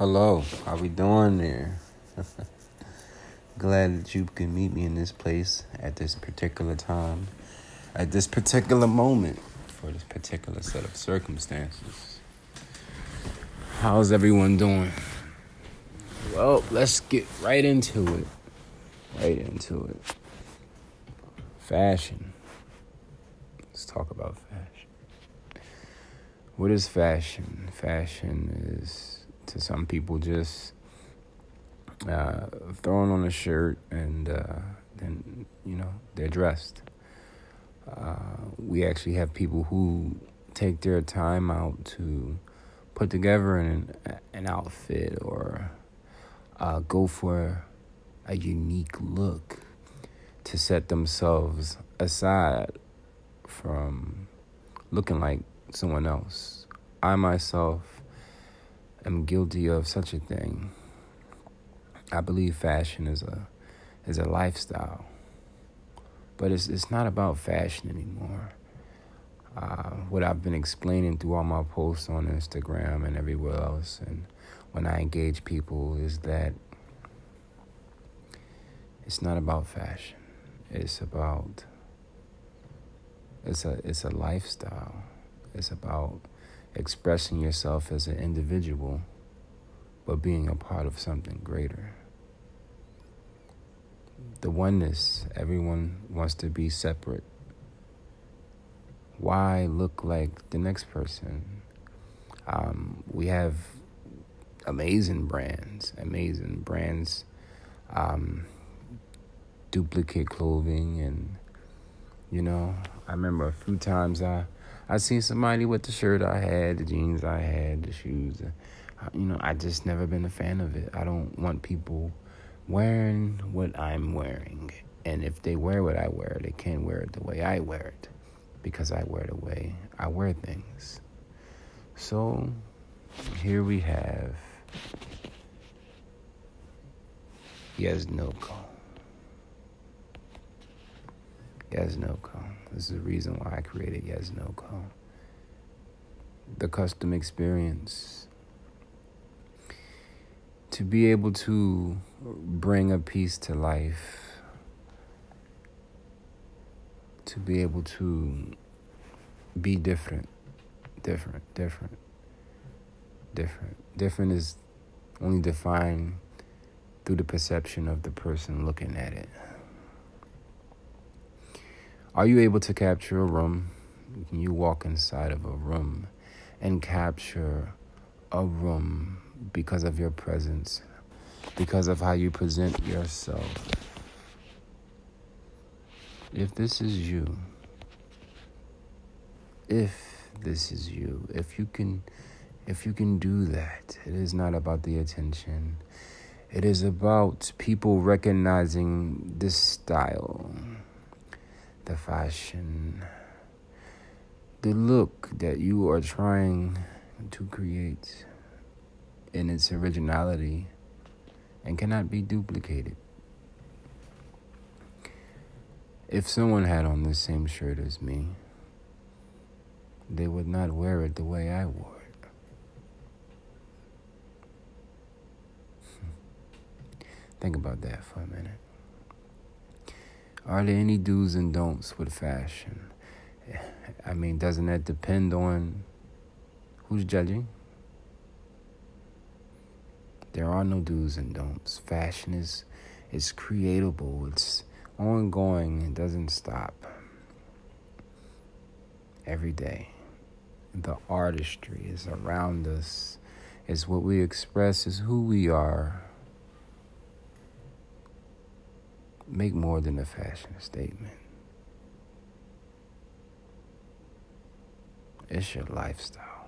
Hello, how we doing there? Glad that you can meet me in this place at this particular time, at this particular moment, for this particular set of circumstances. How's everyone doing? Well, let's get right into it. Right into it. Fashion. Let's talk about fashion. What is fashion? Fashion is to some people just uh, throwing on a shirt and uh, then you know they're dressed. Uh, we actually have people who take their time out to put together an an outfit or uh, go for a unique look to set themselves aside from looking like someone else. I myself am guilty of such a thing. I believe fashion is a is a lifestyle, but it's it's not about fashion anymore. Uh, what I've been explaining through all my posts on Instagram and everywhere else, and when I engage people, is that it's not about fashion. It's about it's a it's a lifestyle. It's about expressing yourself as an individual, but being a part of something greater. The oneness, everyone wants to be separate. Why look like the next person? Um, we have amazing brands, amazing brands, um, duplicate clothing, and you know, I remember a few times I I seen somebody with the shirt I had, the jeans I had, the shoes. Uh, you know, I just never been a fan of it. I don't want people wearing what I'm wearing. And if they wear what I wear, they can't wear it the way I wear it because I wear the way I wear things. So here we have Yesnoko. This is the reason why I created Yesnoko. The custom experience. To be able to bring a piece to life. To be able to be different. Different, different, different. Different is only defined through the perception of the person looking at it. Are you able to capture a room? Can you walk inside of a room and capture a room because of your presence, because of how you present yourself? If this is you, if this is you, if you can if you can do that, it is not about the attention. It is about people recognizing this style the fashion, the look that you are trying to create in its originality and cannot be duplicated. If someone had on the same shirt as me, they would not wear it the way I wore it. Think about that for a minute. Are there any do's and don'ts with fashion? I mean, doesn't that depend on who's judging? There are no do's and don'ts. Fashion is is creatable. It's ongoing. It doesn't stop. Every day. The artistry is around us. It's what we express is who we are. Make more than a fashion statement. It's your lifestyle.